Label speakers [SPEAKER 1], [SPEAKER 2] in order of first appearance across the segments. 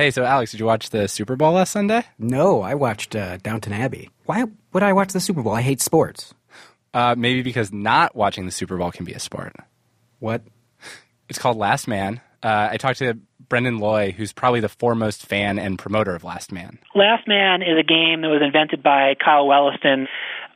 [SPEAKER 1] Hey, so Alex, did you watch the Super Bowl last Sunday?
[SPEAKER 2] No, I watched uh, Downton Abbey. Why would I watch the Super Bowl? I hate sports.
[SPEAKER 1] Uh, maybe because not watching the Super Bowl can be a sport.
[SPEAKER 2] What?
[SPEAKER 1] It's called Last Man. Uh, I talked to Brendan Loy, who's probably the foremost fan and promoter of Last Man.
[SPEAKER 3] Last Man is a game that was invented by Kyle Whelliston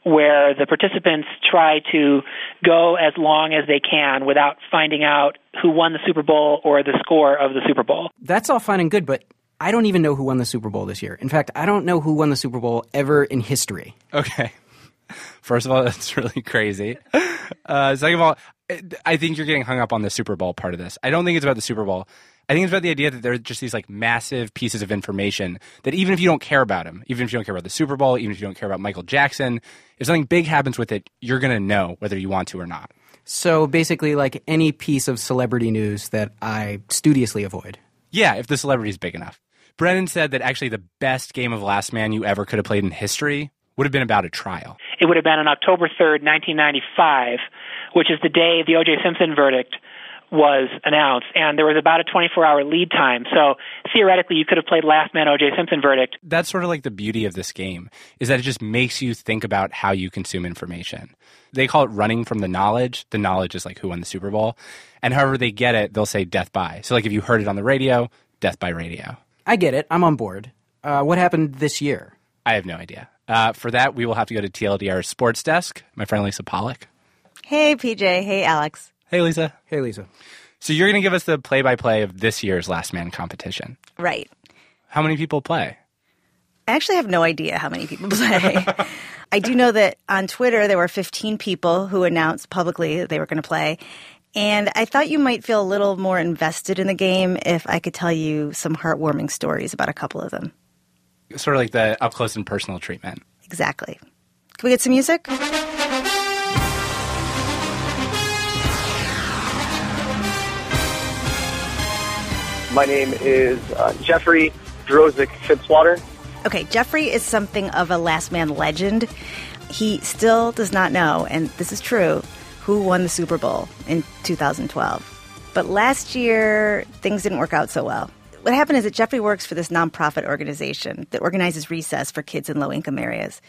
[SPEAKER 3] where the participants try to go as long as they can without finding out who won the Super Bowl or the score of the Super Bowl.
[SPEAKER 2] That's all fine and good, but I don't even know who won the Super Bowl this year. In fact, I don't know who won the Super Bowl ever in history.
[SPEAKER 1] Okay. First of all, that's really crazy. Uh, second of all, I think you're getting hung up on the Super Bowl part of this. I don't think it's about the Super Bowl. I think it's about the idea that there are just these like massive pieces of information that even if you don't care about them, even if you don't care about the Super Bowl, even if you don't care about Michael Jackson, if something big happens with it, you're going to know whether you want to or not.
[SPEAKER 2] So basically, like any piece of celebrity news that I studiously avoid.
[SPEAKER 1] Yeah, if the celebrity is big enough. Brendan said that actually the best game of Last Man you ever could have played in history would have been about a trial.
[SPEAKER 3] It would have been on October 3rd, 1995, which is the day the O.J. Simpson verdict was announced, and there was about a 24 hour lead time. So theoretically, you could have played Last Man O.J. Simpson verdict.
[SPEAKER 1] That's sort of like the beauty of this game, is that it just makes you think about how you consume information. They call it running from the knowledge. The knowledge is like who won the Super Bowl. And however they get it, they'll say death by. So, like if you heard it on the radio, death by radio.
[SPEAKER 2] I get it. I'm on board. Uh, what happened this year?
[SPEAKER 1] I have no idea. Uh, for that, we will have to go to TLDR's sports desk. My friend Lisa Pollak.
[SPEAKER 4] Hey, PJ. Hey, Alex.
[SPEAKER 1] Hey, Lisa.
[SPEAKER 2] Hey, Lisa.
[SPEAKER 1] So you're going to give us the play-by-play of this year's Last Man competition.
[SPEAKER 4] Right.
[SPEAKER 1] How many people play?
[SPEAKER 4] I actually have no idea how many people play. I do know that on Twitter there were 15 people who announced publicly that they were going to play. And I thought you might feel a little more invested in the game if I could tell you some heartwarming stories about a couple of them.
[SPEAKER 1] Sort of like the up close and personal treatment.
[SPEAKER 4] Exactly. Can we get some music?
[SPEAKER 5] My name is uh, Jeffrey Drozik Fitzwater.
[SPEAKER 4] Okay, Jeffrey is something of a last man legend. He still does not know, and this is true, who won the Super Bowl in 2012. But last year, things didn't work out so well. What happened is that Jeffrey works for this nonprofit organization that organizes recess for kids in low income areas,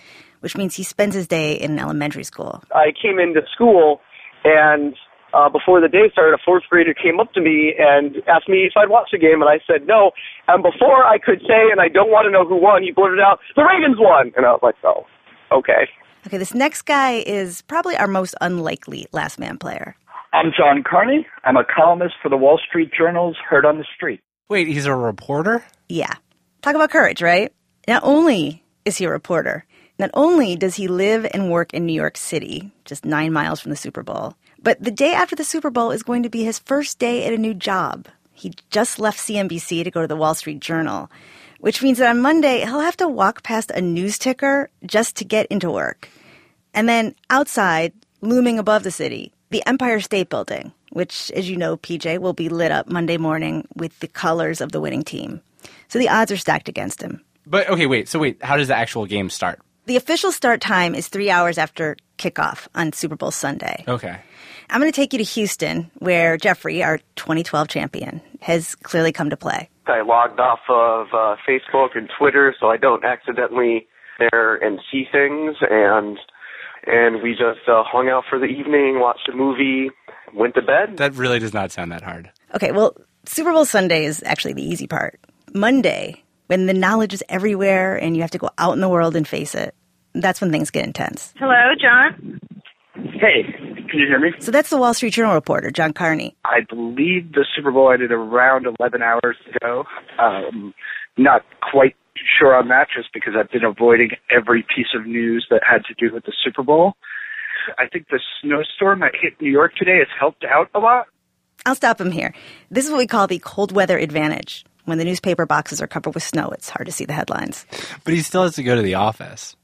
[SPEAKER 4] which means he spends his day in an elementary school.
[SPEAKER 5] I came into school and uh, before the day started, a fourth grader came up to me and asked me if I'd watch the game, and I said no. And before I could say, and I don't want to know who won, he blurted out, "The Ravens won," and I was like, "Oh, okay."
[SPEAKER 4] Okay, this next guy is probably our most unlikely last man player.
[SPEAKER 6] I'm John Carney. I'm a columnist for the Wall Street Journal's Heard on the Street.
[SPEAKER 1] Wait, he's a reporter?
[SPEAKER 4] Yeah. Talk about courage, right? Not only is he a reporter, not only does he live and work in New York City, just nine miles from the Super Bowl, but the day after the Super Bowl is going to be his first day at a new job. He just left CNBC to go to the Wall Street Journal, which means that on Monday he'll have to walk past a news ticker just to get into work. And then outside, looming above the city, the Empire State Building, which, as you know, PJ, will be lit up Monday morning with the colors of the winning team. So the odds are stacked against him.
[SPEAKER 1] But okay, wait. So wait, how does the actual game start?
[SPEAKER 4] The official start time is three hours after kickoff on Super Bowl Sunday.
[SPEAKER 1] Okay.
[SPEAKER 4] I'm going to take you to Houston, where Jeffrey, our 2012 champion, has clearly come to play.
[SPEAKER 5] I logged off of uh, Facebook and Twitter so I don't accidentally there and see things, and and we just uh, hung out for the evening, watched a movie, went to bed.
[SPEAKER 1] That really does not sound that hard.
[SPEAKER 4] Okay, well, Super Bowl Sunday is actually the easy part. Monday, when the knowledge is everywhere and you have to go out in the world and face it, that's when things get intense.
[SPEAKER 7] Hello, John.
[SPEAKER 6] Hey, can you hear me?
[SPEAKER 4] So that's the Wall Street Journal reporter, John Carney.
[SPEAKER 6] I believe the Super Bowl ended around 11 hours ago. Um, not quite sure on that just because I've been avoiding every piece of news that had to do with the Super Bowl. I think the snowstorm that hit New York today has helped out a lot.
[SPEAKER 4] I'll stop him here. This is what we call the cold weather advantage. When the newspaper boxes are covered with snow, it's hard to see the headlines.
[SPEAKER 1] But he still has to go to the office.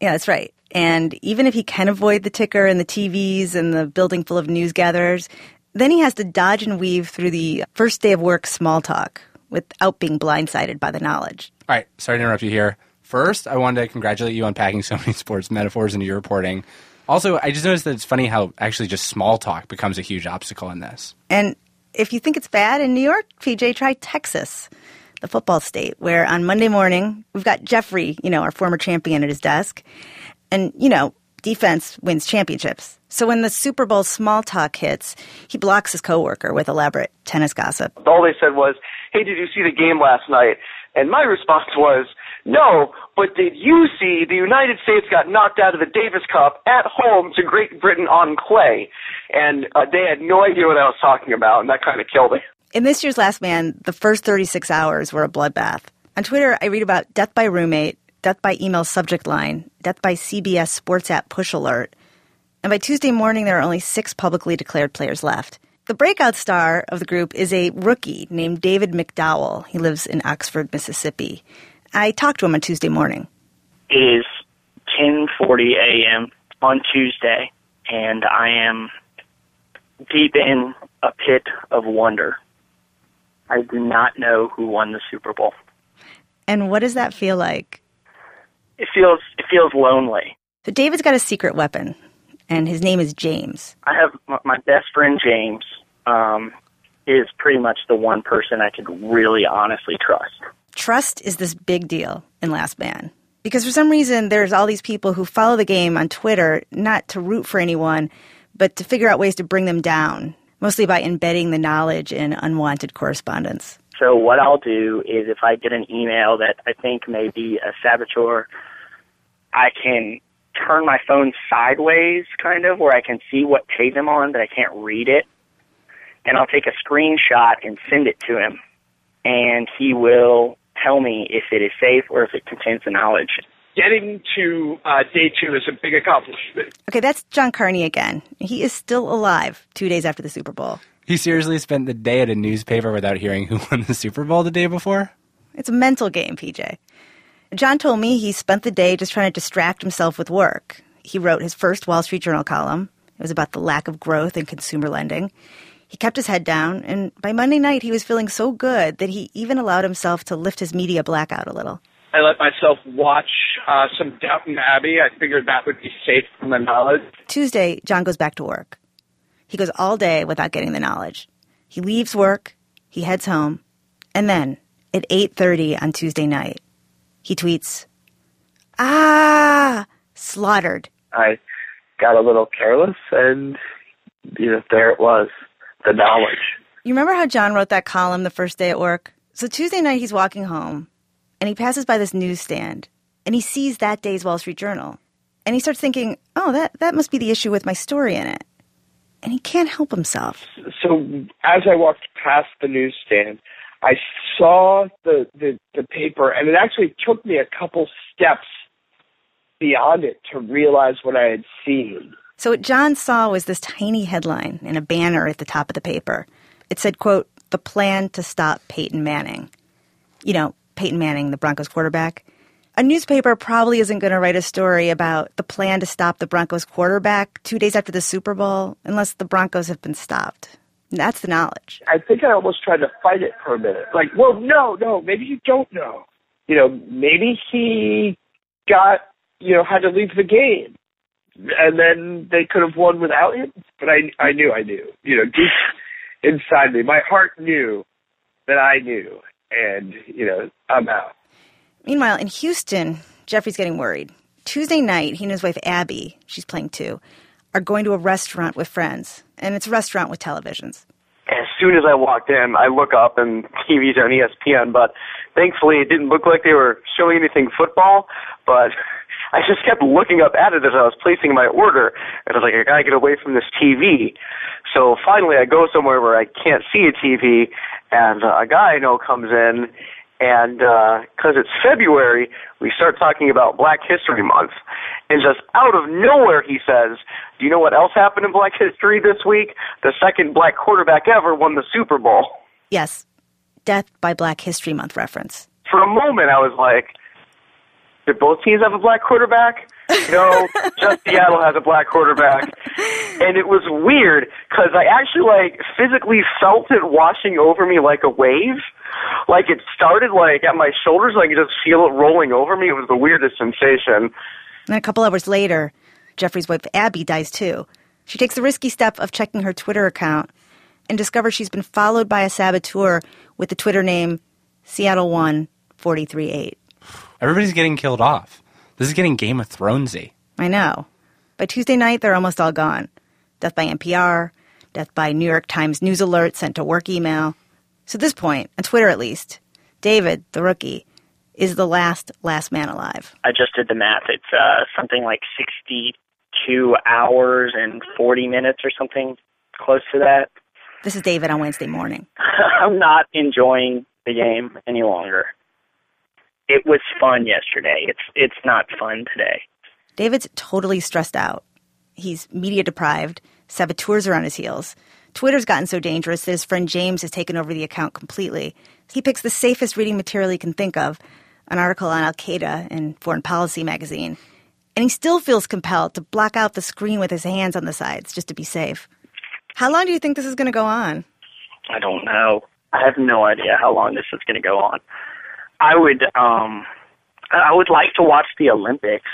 [SPEAKER 4] Yeah, that's right. And even if he can avoid the ticker and the TVs and the building full of news gatherers, then he has to dodge and weave through the first day of work small talk without being blindsided by the knowledge.
[SPEAKER 1] All right, sorry to interrupt you here. First, I wanted to congratulate you on packing so many sports metaphors into your reporting. Also, I just noticed that it's funny how actually just small talk becomes a huge obstacle in this.
[SPEAKER 4] And if you think it's bad in New York, PJ, try Texas. Football state, where on Monday morning, we've got Jeffrey, you know, our former champion at his desk. And, you know, defense wins championships. So when the Super Bowl small talk hits, he blocks his coworker with elaborate tennis gossip.
[SPEAKER 5] All they said was, hey, did you see the game last night? And my response was, no, but did you see the United States got knocked out of the Davis Cup at home to Great Britain on clay? And uh, they had no idea what I was talking about, and that kind of killed me.
[SPEAKER 4] In this year's Last Man, the first 36 hours were a bloodbath. On Twitter, I read about death by roommate, death by email subject line, death by CBS Sports app push alert. And by Tuesday morning, there are only six publicly declared players left. The breakout star of the group is a rookie named David McDowell. He lives in Oxford, Mississippi. I talked to him on Tuesday morning.
[SPEAKER 7] It is 10:40 a.m. on Tuesday, and I am deep in a pit of wonder. I do not know who won the Super Bowl.
[SPEAKER 4] And what does that feel like?
[SPEAKER 7] It feels it feels lonely.
[SPEAKER 4] So David's got a secret weapon, and his name is James.
[SPEAKER 7] I have my best friend James. Um, is pretty much the one person I could really honestly trust.
[SPEAKER 4] Trust is this big deal in Last Man. Because for some reason, there's all these people who follow the game on Twitter, not to root for anyone, but to figure out ways to bring them down, mostly by embedding the knowledge in unwanted correspondence.
[SPEAKER 7] So what I'll do is if I get an email that I think may be a saboteur, I can turn my phone sideways kind of where I can see what page I'm on but I can't read it. And I'll take a screenshot and send it to him. And he will tell me if it is safe or if it contains the knowledge.
[SPEAKER 6] Getting to uh, day two is a big accomplishment.
[SPEAKER 4] Okay, that's John Carney again. He is still alive two days after the Super Bowl.
[SPEAKER 1] He seriously spent the day at a newspaper without hearing who won the Super Bowl the day before?
[SPEAKER 4] It's a mental game, PJ. John told me he spent the day just trying to distract himself with work. He wrote his first Wall Street Journal column. It was about the lack of growth in consumer lending. He kept his head down, and by Monday night, he was feeling so good that he even allowed himself to lift his media blackout a little.
[SPEAKER 6] I let myself watch uh, some Downton Abbey. I figured that would be safe from the knowledge.
[SPEAKER 4] Tuesday, John goes back to work. He goes all day without getting the knowledge. He leaves work, he heads home, and then at 8:30 on Tuesday night, he tweets, "Ah, slaughtered."
[SPEAKER 5] I got a little careless, and you know, there it was, the knowledge.
[SPEAKER 4] You remember how John wrote that column the first day at work? So Tuesday night he's walking home and he passes by this newsstand and he sees that day's Wall Street Journal. And he starts thinking, "Oh, that that must be the issue with my story in it." And he can't help himself.
[SPEAKER 6] So as I walked past the newsstand, I saw the, the, the paper, and it actually took me a couple steps beyond it to realize what I had seen.
[SPEAKER 4] So what John saw was this tiny headline in a banner at the top of the paper. It said, quote, the plan to stop Peyton Manning. You know, Peyton Manning, the Broncos quarterback. A newspaper probably isn't going to write a story about the plan to stop the Broncos quarterback two days after the Super Bowl unless the Broncos have been stopped. That's the knowledge.
[SPEAKER 6] I think I almost tried to fight it for a minute. Like, well, no, no, maybe you don't know. You know, maybe he got, you know, had to leave the game. And then they could have won without him. But I, I knew I knew. You know, deep inside me, my heart knew that I knew. And, you know, I'm out.
[SPEAKER 4] Meanwhile, in Houston, Jeffrey's getting worried. Tuesday night, he and his wife Abby, she's playing too, are going to a restaurant with friends. And it's a restaurant with televisions.
[SPEAKER 5] As soon as I walked in, I look up and TV's on ESPN, but thankfully it didn't look like they were showing anything football, but I just kept looking up at it as I was placing my order, and I was like, I gotta get away from this TV. So finally I go somewhere where I can't see a TV, and uh, a guy I know comes in, and because it's February, we start talking about Black History Month. And just out of nowhere, he says, Do you know what else happened in Black History this week? The second black quarterback ever won the Super Bowl.
[SPEAKER 4] Yes, Death by Black History Month reference.
[SPEAKER 5] For a moment, I was like, Did both teams have a black quarterback? No, just Seattle has a black quarterback. And it was weird because I actually like physically felt it washing over me like a wave. Like it started like at my shoulders, like I could just feel it rolling over me. It was the weirdest sensation.
[SPEAKER 4] And a couple hours later, Jeffrey's wife Abby dies too. She takes the risky step of checking her Twitter account and discovers she's been followed by a saboteur with the Twitter name Seattle won 43 8.
[SPEAKER 1] Everybody's getting killed off. This is getting Game of Thronesy.
[SPEAKER 4] I know. By Tuesday night, they're almost all gone. Death by NPR, death by New York Times news alert sent to work email. So at this point, on Twitter at least, David, the rookie, is the last last man alive.
[SPEAKER 7] I just did the math. It's uh, something like 62 hours and 40 minutes or something close to that.
[SPEAKER 4] This is David on Wednesday morning.
[SPEAKER 7] I'm not enjoying the game any longer. It was fun yesterday. It's it's not fun today.
[SPEAKER 4] David's totally stressed out. He's media deprived, saboteurs are on his heels. Twitter's gotten so dangerous that his friend James has taken over the account completely. He picks the safest reading material he can think of, an article on Al Qaeda in Foreign Policy magazine. And he still feels compelled to block out the screen with his hands on the sides just to be safe. How long do you think this is going to go on?
[SPEAKER 7] I don't know. I have no idea how long this is going to go on. I would um I would like to watch the Olympics.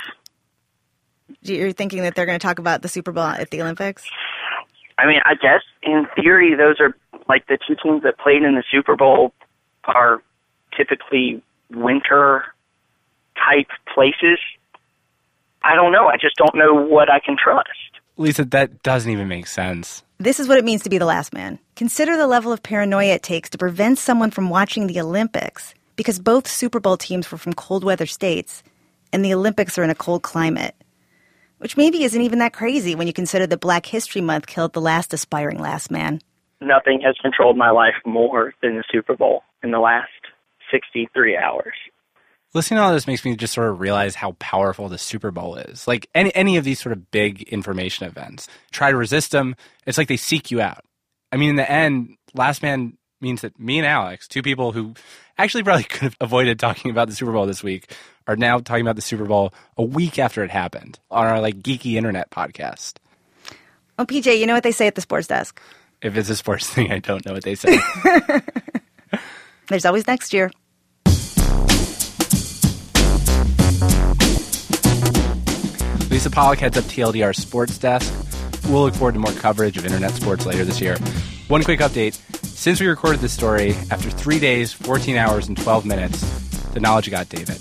[SPEAKER 4] You're thinking that they're going to talk about the Super Bowl at the Olympics?
[SPEAKER 7] I mean, I guess in theory those are like the two teams that played in the Super Bowl are typically winter type places. I don't know. I just don't know what I can trust.
[SPEAKER 1] Lisa, that doesn't even make sense.
[SPEAKER 4] This is what it means to be the last man. Consider the level of paranoia it takes to prevent someone from watching the Olympics because both Super Bowl teams were from cold weather states and the Olympics are in a cold climate. Which maybe isn't even that crazy when you consider that Black History Month killed the last aspiring last man.
[SPEAKER 7] Nothing has controlled my life more than the Super Bowl in the last 63 hours.
[SPEAKER 1] Listening to all this makes me just sort of realize how powerful the Super Bowl is. Like any any of these sort of big information events, try to resist them. It's like they seek you out. I mean, in the end, Last Man means that me and Alex, two people who actually probably could have avoided talking about the Super Bowl this week, are now talking about the Super Bowl a week after it happened on our like geeky internet podcast.
[SPEAKER 4] Oh, PJ, you know what they say at the sports desk?
[SPEAKER 1] If it's a sports thing, I don't know what they say.
[SPEAKER 4] There's always next year.
[SPEAKER 1] Lisa Pollak heads up TLDR Sports Desk. We'll look forward to more coverage of internet sports later this year. One quick update. Since we recorded this story, after three days, 14 hours, and 12 minutes, the knowledge got David.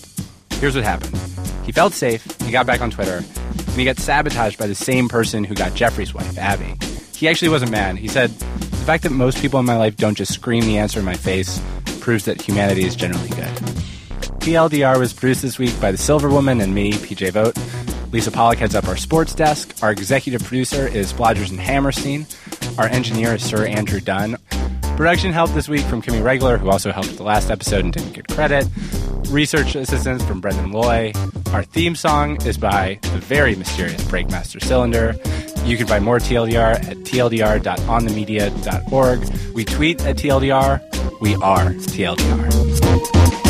[SPEAKER 1] Here's what happened. He felt safe, he got back on Twitter, and he got sabotaged by the same person who got Jeffrey's wife, Abby. He actually wasn't mad. He said, The fact that most people in my life don't just scream the answer in my face proves that humanity is generally good. TLDR was produced this week by the Silver Woman and me, PJ Vogt. Lisa Pollak heads up our sports desk. Our executive producer is Blodgers and Hammerstein. Our engineer is Sir Andrew Dunn. Production help this week from Kimmy Regular, who also helped with the last episode and didn't get credit. Research assistance from Brendan Loy. Our theme song is by the very mysterious Breakmaster Cylinder. You can buy more TLDR at tldr.onthemedia.org. We tweet at TLDR. We are TLDR.